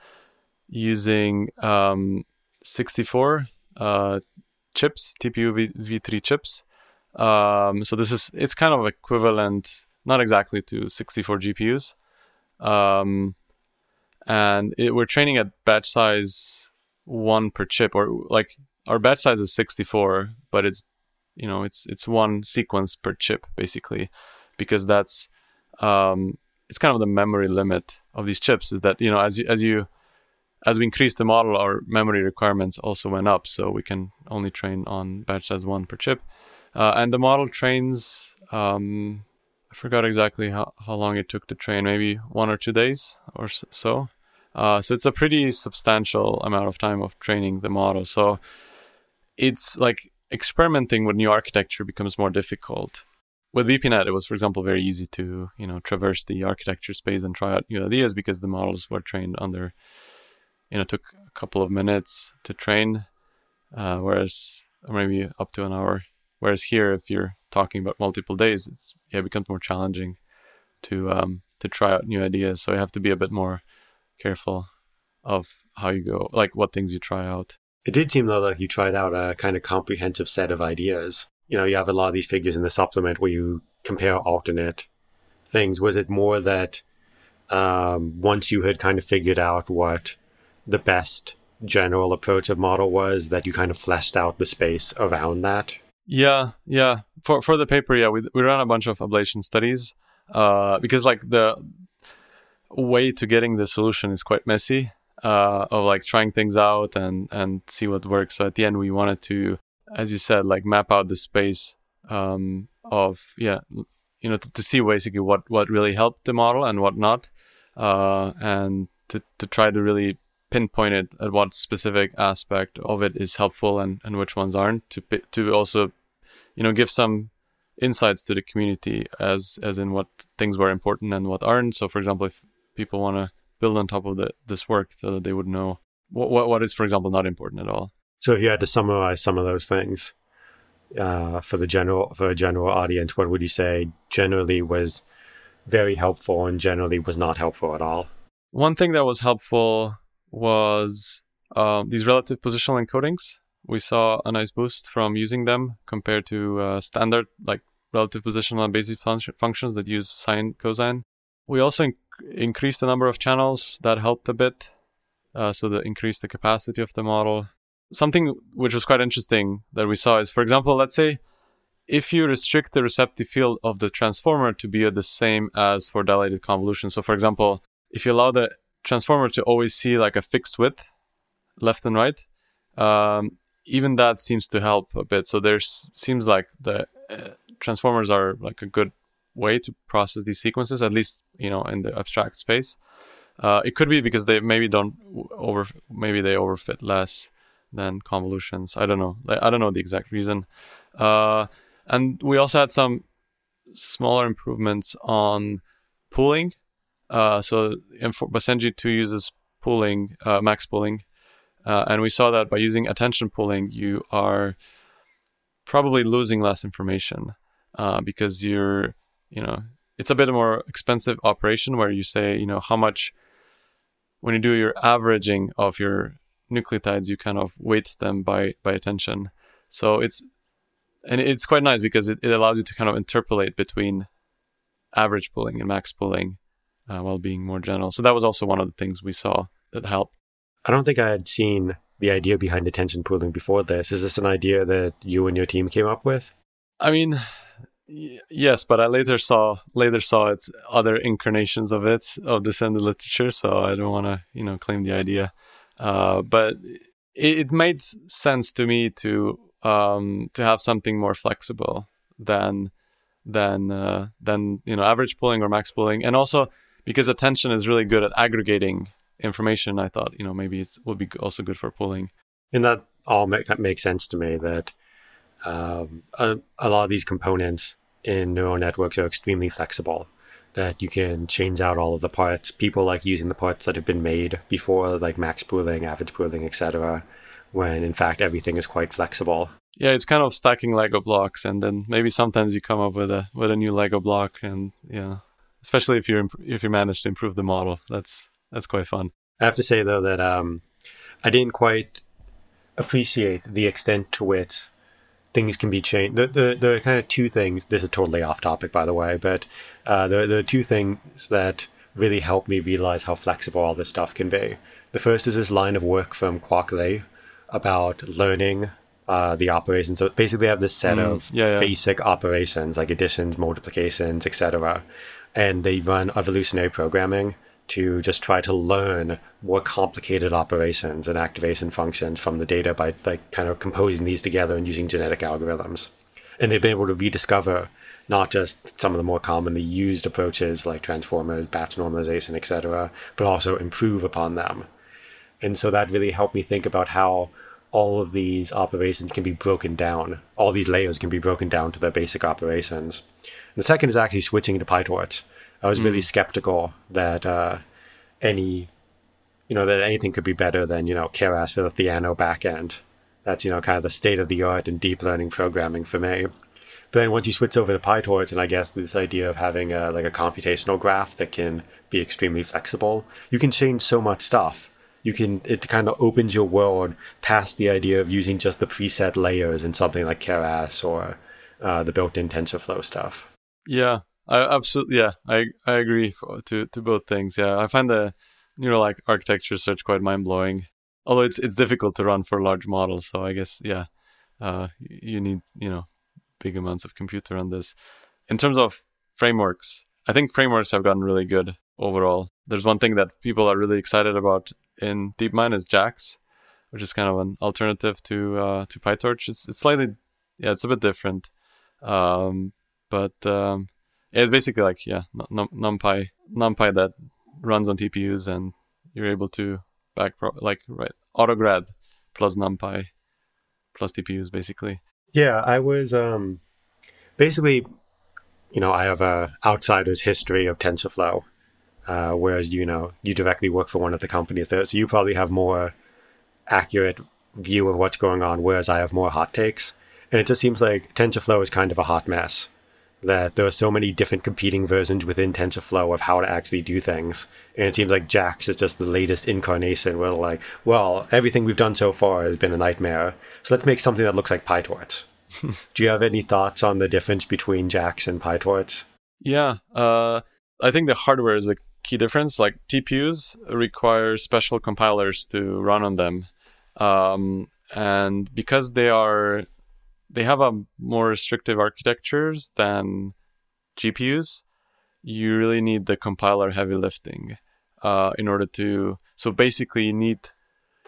using um, 64 uh, chips, TPU v- v3 chips. Um, so this is it's kind of equivalent, not exactly to 64 GPUs. Um, and it, we're training at batch size one per chip, or like our batch size is 64, but it's you know it's it's one sequence per chip basically, because that's um, it's kind of the memory limit of these chips. Is that you know as as you as we increase the model, our memory requirements also went up, so we can only train on batch size one per chip. Uh, and the model trains, um, I forgot exactly how, how long it took to train, maybe one or two days or so. Uh, so it's a pretty substantial amount of time of training the model. So it's like experimenting with new architecture becomes more difficult. With BPNet, it was, for example, very easy to you know traverse the architecture space and try out new ideas because the models were trained under you know took a couple of minutes to train, uh, whereas maybe up to an hour. Whereas here, if you're talking about multiple days, it's yeah, it becomes more challenging to um, to try out new ideas. So you have to be a bit more careful of how you go, like what things you try out. It did seem though like you tried out a kind of comprehensive set of ideas. You know, you have a lot of these figures in the supplement where you compare alternate things. Was it more that um, once you had kind of figured out what the best general approach of model was that you kind of fleshed out the space around that? Yeah, yeah. For for the paper, yeah, we we ran a bunch of ablation studies uh, because like the way to getting the solution is quite messy uh, of like trying things out and and see what works. So at the end, we wanted to, as you said, like map out the space um, of yeah, you know, to, to see basically what what really helped the model and what not, uh, and to to try to really pinpointed at what specific aspect of it is helpful and, and which ones aren't to to also you know give some insights to the community as as in what things were important and what aren't so for example if people want to build on top of the, this work so that they would know what, what what is for example not important at all so if you had to summarize some of those things uh, for the general for a general audience what would you say generally was very helpful and generally was not helpful at all one thing that was helpful was uh, these relative positional encodings. We saw a nice boost from using them compared to uh, standard like relative positional and basic fun- functions that use sine cosine. We also increased the number of channels that helped a bit, uh, so that increased the capacity of the model. Something which was quite interesting that we saw is, for example, let's say if you restrict the receptive field of the transformer to be the same as for dilated convolution. So, for example, if you allow the transformer to always see like a fixed width, left and right, um, even that seems to help a bit. So there seems like the uh, transformers are like a good way to process these sequences, at least you know in the abstract space. Uh, it could be because they maybe don't over, maybe they overfit less than convolutions. I don't know. I don't know the exact reason. Uh, and we also had some smaller improvements on pooling. Uh, so Basenji 2 uses pooling, uh, max pooling. Uh, and we saw that by using attention pooling, you are probably losing less information uh, because you're, you know, it's a bit more expensive operation where you say, you know, how much, when you do your averaging of your nucleotides, you kind of weight them by, by attention. So it's and it's quite nice because it, it allows you to kind of interpolate between average pooling and max pooling uh, while being more general. So that was also one of the things we saw that helped. I don't think I had seen the idea behind attention pooling before this. Is this an idea that you and your team came up with? I mean, yes, but I later saw later saw its other incarnations of it of this in the literature, so I don't want to you know claim the idea. Uh, but it, it made sense to me to um, to have something more flexible than than uh, than you know average pooling or max pooling, and also because attention is really good at aggregating information. I thought you know maybe it would be also good for pooling. And that all make, makes sense to me. That um, a, a lot of these components in neural networks are extremely flexible. That you can change out all of the parts. People like using the parts that have been made before, like max pooling, average pooling, etc when in fact everything is quite flexible. Yeah, it's kind of stacking Lego blocks, and then maybe sometimes you come up with a with a new Lego block, and yeah, especially if you imp- if you manage to improve the model, that's that's quite fun. I have to say though that um, I didn't quite appreciate the extent to which things can be changed. The, the the kind of two things. This is totally off topic, by the way, but uh, the the two things that really helped me realize how flexible all this stuff can be. The first is this line of work from Quoc Le, about learning uh, the operations. So basically, they have this set mm, of yeah, yeah. basic operations like additions, multiplications, etc., and they run evolutionary programming to just try to learn more complicated operations and activation functions from the data by like kind of composing these together and using genetic algorithms. And they've been able to rediscover not just some of the more commonly used approaches like transformers, batch normalization, etc., but also improve upon them and so that really helped me think about how all of these operations can be broken down. All these layers can be broken down to their basic operations. And the second is actually switching to PyTorch. I was mm. really skeptical that uh, any, you know, that anything could be better than you know Keras for the Theano backend. That's you know kind of the state of the art in deep learning programming for me. But then once you switch over to PyTorch, and I guess this idea of having a, like a computational graph that can be extremely flexible, you can change so much stuff you can it kind of opens your world past the idea of using just the preset layers in something like Keras or uh, the built-in TensorFlow stuff. Yeah, I absolutely yeah, I I agree for, to to both things. Yeah, I find the you know like architecture search quite mind blowing. Although it's it's difficult to run for large models, so I guess yeah, uh, you need you know big amounts of computer on this. In terms of frameworks, I think frameworks have gotten really good overall. There's one thing that people are really excited about in DeepMind is JAX, which is kind of an alternative to uh, to PyTorch. It's it's slightly yeah, it's a bit different, um, but um, it's basically like yeah, num- NumPy NumPy that runs on TPUs, and you're able to back pro- like right AutoGrad plus NumPy plus TPUs basically. Yeah, I was um, basically, you know, I have a outsider's history of TensorFlow uh, whereas you know you directly work for one of the companies there, so you probably have more accurate view of what's going on, whereas I have more hot takes. And it just seems like TensorFlow is kind of a hot mess. That there are so many different competing versions within TensorFlow of how to actually do things. And it seems like JAX is just the latest incarnation where like, well, everything we've done so far has been a nightmare. So let's make something that looks like PyTorch. do you have any thoughts on the difference between JAX and PyTorch? Yeah, uh, I think the hardware is a key difference. Like TPUs require special compilers to run on them, um, and because they are they have a more restrictive architectures than GPUs, you really need the compiler heavy lifting uh, in order to. So basically, you need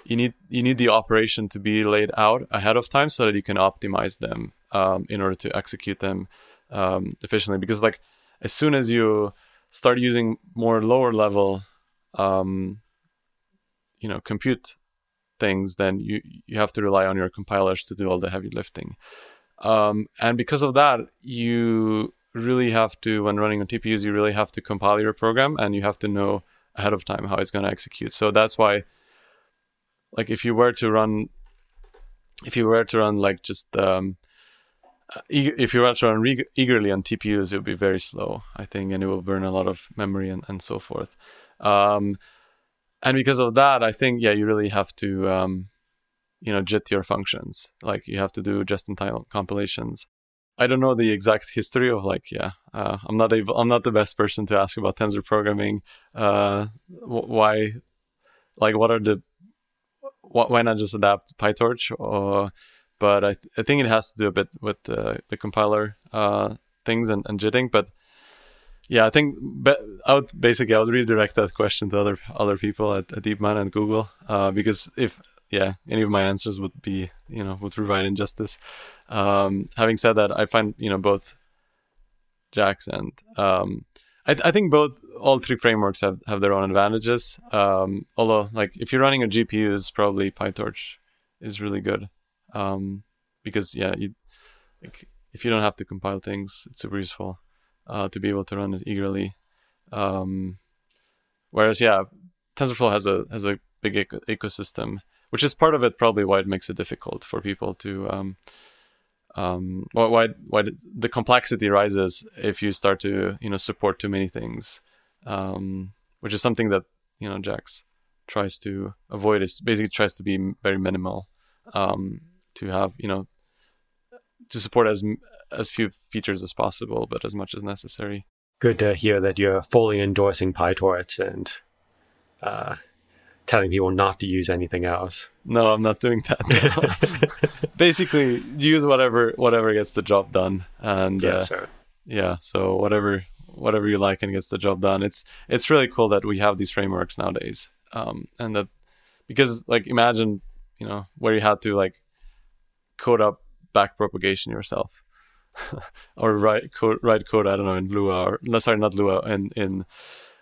you need you need the operation to be laid out ahead of time so that you can optimize them um, in order to execute them um, efficiently. Because like as soon as you start using more lower level, um, you know, compute things, then you you have to rely on your compilers to do all the heavy lifting. Um, and because of that, you really have to, when running on TPUs, you really have to compile your program and you have to know ahead of time how it's going to execute. So that's why, like, if you were to run, if you were to run like just, um, if you were to run re- eagerly on TPUs, it would be very slow, I think, and it will burn a lot of memory and, and so forth. Um, and because of that, I think yeah, you really have to um, you know JIT your functions. Like you have to do just-in-time compilations. I don't know the exact history of like yeah. Uh, I'm not able. I'm not the best person to ask about tensor programming. Uh, why, like, what are the why not just adapt PyTorch? Or, but I, th- I think it has to do a bit with uh, the compiler uh, things and, and JITting. But yeah, I think be- I would basically I would redirect that question to other other people at, at DeepMind and Google uh, because if yeah any of my answers would be you know would provide injustice. Um, having said that, I find you know both JAX and um, I, I think both all three frameworks have, have their own advantages. Um, although like if you're running a GPU, is probably PyTorch is really good um, because yeah you like if you don't have to compile things, it's super useful uh, to be able to run it eagerly. Um, whereas, yeah, TensorFlow has a has a big eco- ecosystem, which is part of it. Probably why it makes it difficult for people to. Um, um, why why the complexity rises if you start to you know support too many things, um, which is something that you know JAX tries to avoid. Is basically tries to be very minimal um, to have you know to support as as few features as possible, but as much as necessary. Good to hear that you're fully endorsing PyTorch and uh, telling people not to use anything else. No, I'm not doing that. Basically, use whatever whatever gets the job done, and yeah, uh, yeah. So whatever whatever you like and gets the job done. It's it's really cool that we have these frameworks nowadays, um, and that because like imagine you know where you had to like code up back propagation yourself or write code, write code. I don't know in Lua or no, sorry, not Lua. In in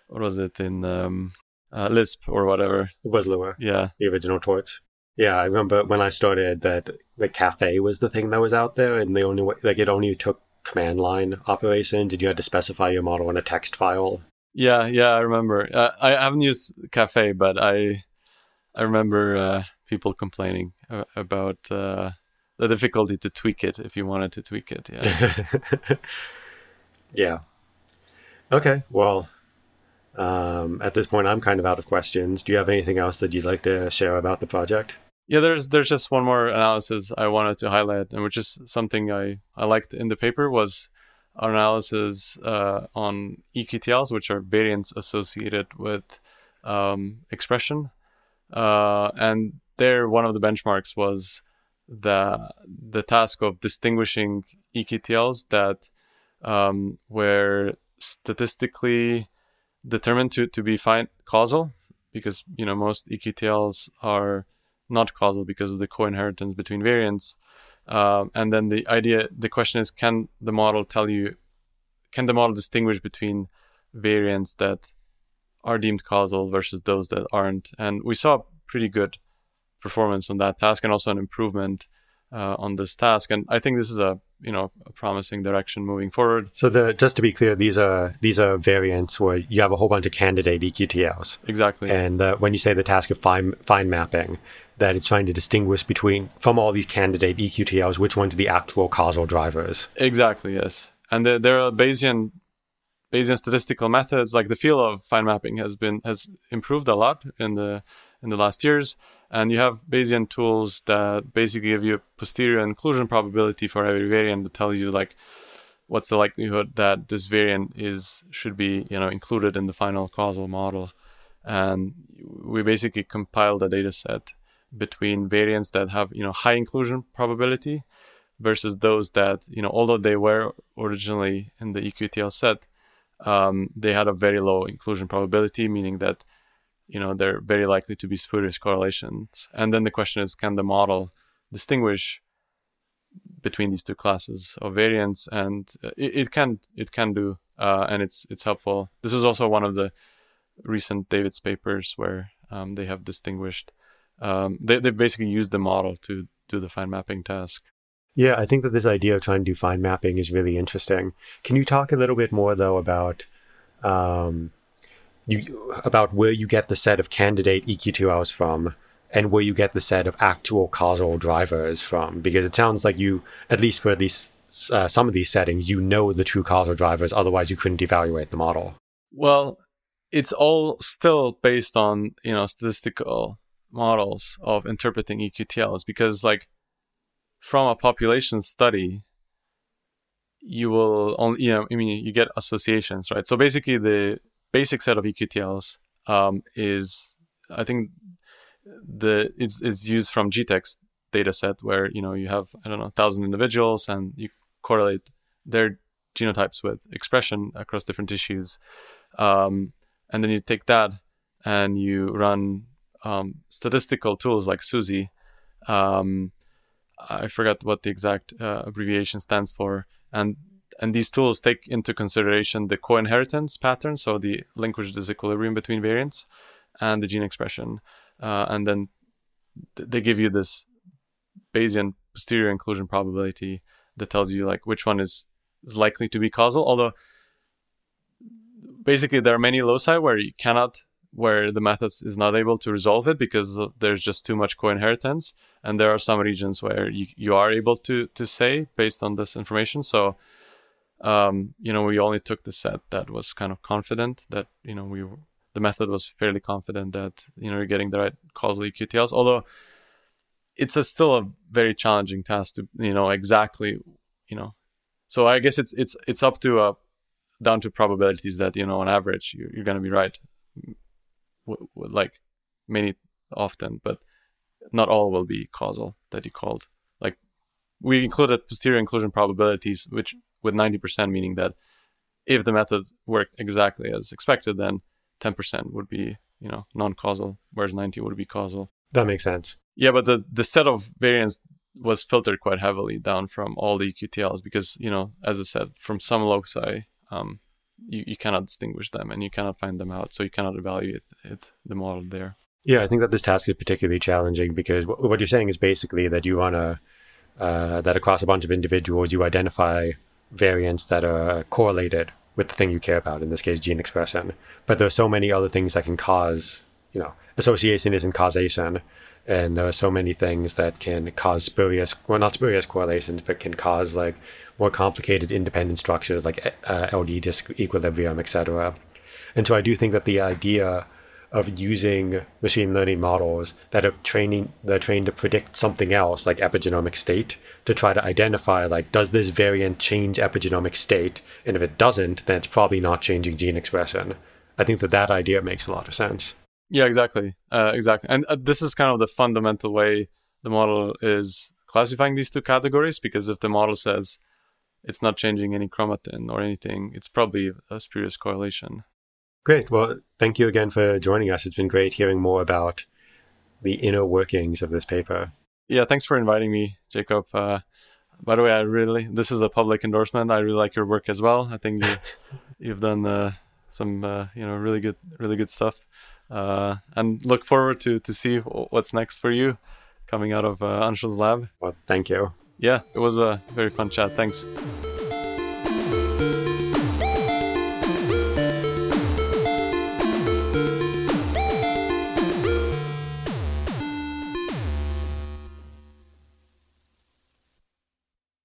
what was it in um, uh, Lisp or whatever? It was Lua. Yeah, the original torch. Yeah, I remember when I started that the Caffe was the thing that was out there, and the only way, like it only took command line operations, and you had to specify your model in a text file. Yeah, yeah, I remember. Uh, I haven't used Caffe, but I I remember uh, people complaining about uh, the difficulty to tweak it if you wanted to tweak it. Yeah. yeah. Okay. Well, um, at this point, I'm kind of out of questions. Do you have anything else that you'd like to share about the project? Yeah, there's there's just one more analysis I wanted to highlight, and which is something I, I liked in the paper was our analysis uh, on eQTLs, which are variants associated with um, expression. Uh, and there, one of the benchmarks was the the task of distinguishing eQTLs that um, were statistically determined to, to be fine causal because you know most eQTLs are not causal because of the co-inheritance between variants. Um, and then the idea, the question is, can the model tell you, can the model distinguish between variants that are deemed causal versus those that aren't? And we saw pretty good performance on that task and also an improvement uh, on this task. And I think this is a you know a promising direction moving forward. So the just to be clear, these are these are variants where you have a whole bunch of candidate EQTLs. Exactly. And uh, when you say the task of fine fine mapping, that it's trying to distinguish between from all these candidate EQTLs which ones are the actual causal drivers. Exactly. Yes. and there, there are Bayesian Bayesian statistical methods. Like the field of fine mapping has been has improved a lot in the in the last years, and you have Bayesian tools that basically give you a posterior inclusion probability for every variant that tells you like what's the likelihood that this variant is should be you know included in the final causal model. And we basically compiled a data set between variants that have you know high inclusion probability versus those that you know although they were originally in the eqtl set um, they had a very low inclusion probability meaning that you know they're very likely to be spurious correlations. And then the question is can the model distinguish between these two classes of variants? And it, it can it can do uh, and it's it's helpful. This was also one of the recent david's papers where um, they have distinguished um, they, they basically used the model to do the fine mapping task. Yeah i think that this idea of trying to do fine mapping is really interesting. Can you talk a little bit more though about um, you about where you get the set of candidate eQTLs from and where you get the set of actual causal drivers from because it sounds like you at least for these uh, some of these settings you know the true causal drivers otherwise you couldn't evaluate the model. Well it's all still based on you know statistical models of interpreting eqtls because like from a population study you will only you know i mean you get associations right? So basically the basic set of eqtls um, is i think the it's, it's used from GTEx data set where you know you have I don't know thousand individuals and you correlate their genotypes with expression across different tissues, um, and then you take that and you run um, statistical tools like SuSiE. Um, I forgot what the exact uh, abbreviation stands for, and and these tools take into consideration the co-inheritance pattern, so the linkage disequilibrium between variants, and the gene expression. Uh, and then th- they give you this Bayesian posterior inclusion probability that tells you like which one is is likely to be causal. Although basically there are many loci where you cannot where the method is not able to resolve it because there's just too much co-inheritance and there are some regions where you, you are able to to say based on this information. So um, you know we only took the set that was kind of confident that you know we the method was fairly confident that you know you're getting the right causal EQTLs. Although it's a, still a very challenging task to you know exactly you know. So I guess it's it's it's up to uh, down to probabilities that you know on average you're, you're going to be right, w- w- like many often, but not all will be causal that you called. Like we included posterior inclusion probabilities, which with 90% meaning that if the method worked exactly as expected, then 10% would be, you know, non-causal, whereas 90 would be causal. That makes sense. Yeah, but the, the set of variants was filtered quite heavily down from all the EQTLs because, you know, as I said, from some loci, um, you, you cannot distinguish them and you cannot find them out. So you cannot evaluate it, the model there. Yeah, I think that this task is particularly challenging because what you're saying is basically that you want to, uh, that across a bunch of individuals, you identify variants that are correlated with the thing you care about, in this case, gene expression. But there are so many other things that can cause, you know, association isn't causation. And there are so many things that can cause spurious, well, not spurious correlations, but can cause like more complicated independent structures like uh, LD disequilibrium, etc. And so I do think that the idea of using machine learning models that are training they're trained to predict something else like epigenomic state to try to identify like does this variant change epigenomic state? And if it doesn't then it's probably not changing gene expression. I think that that idea makes a lot of sense. Yeah exactly. Uh, exactly. And uh, this is kind of the fundamental way the model is classifying these two categories because if the model says it's not changing any chromatin or anything it's probably a spurious correlation Great. Well, thank you again for joining us. It's been great hearing more about the inner workings of this paper. Yeah, thanks for inviting me, Jacob. Uh, by the way, I really this is a public endorsement. I really like your work as well. I think you, you've done uh, some uh, you know really good really good stuff, uh, and look forward to to see what's next for you coming out of uh, Anshul's lab. Well, thank you. Yeah, it was a very fun chat. Thanks.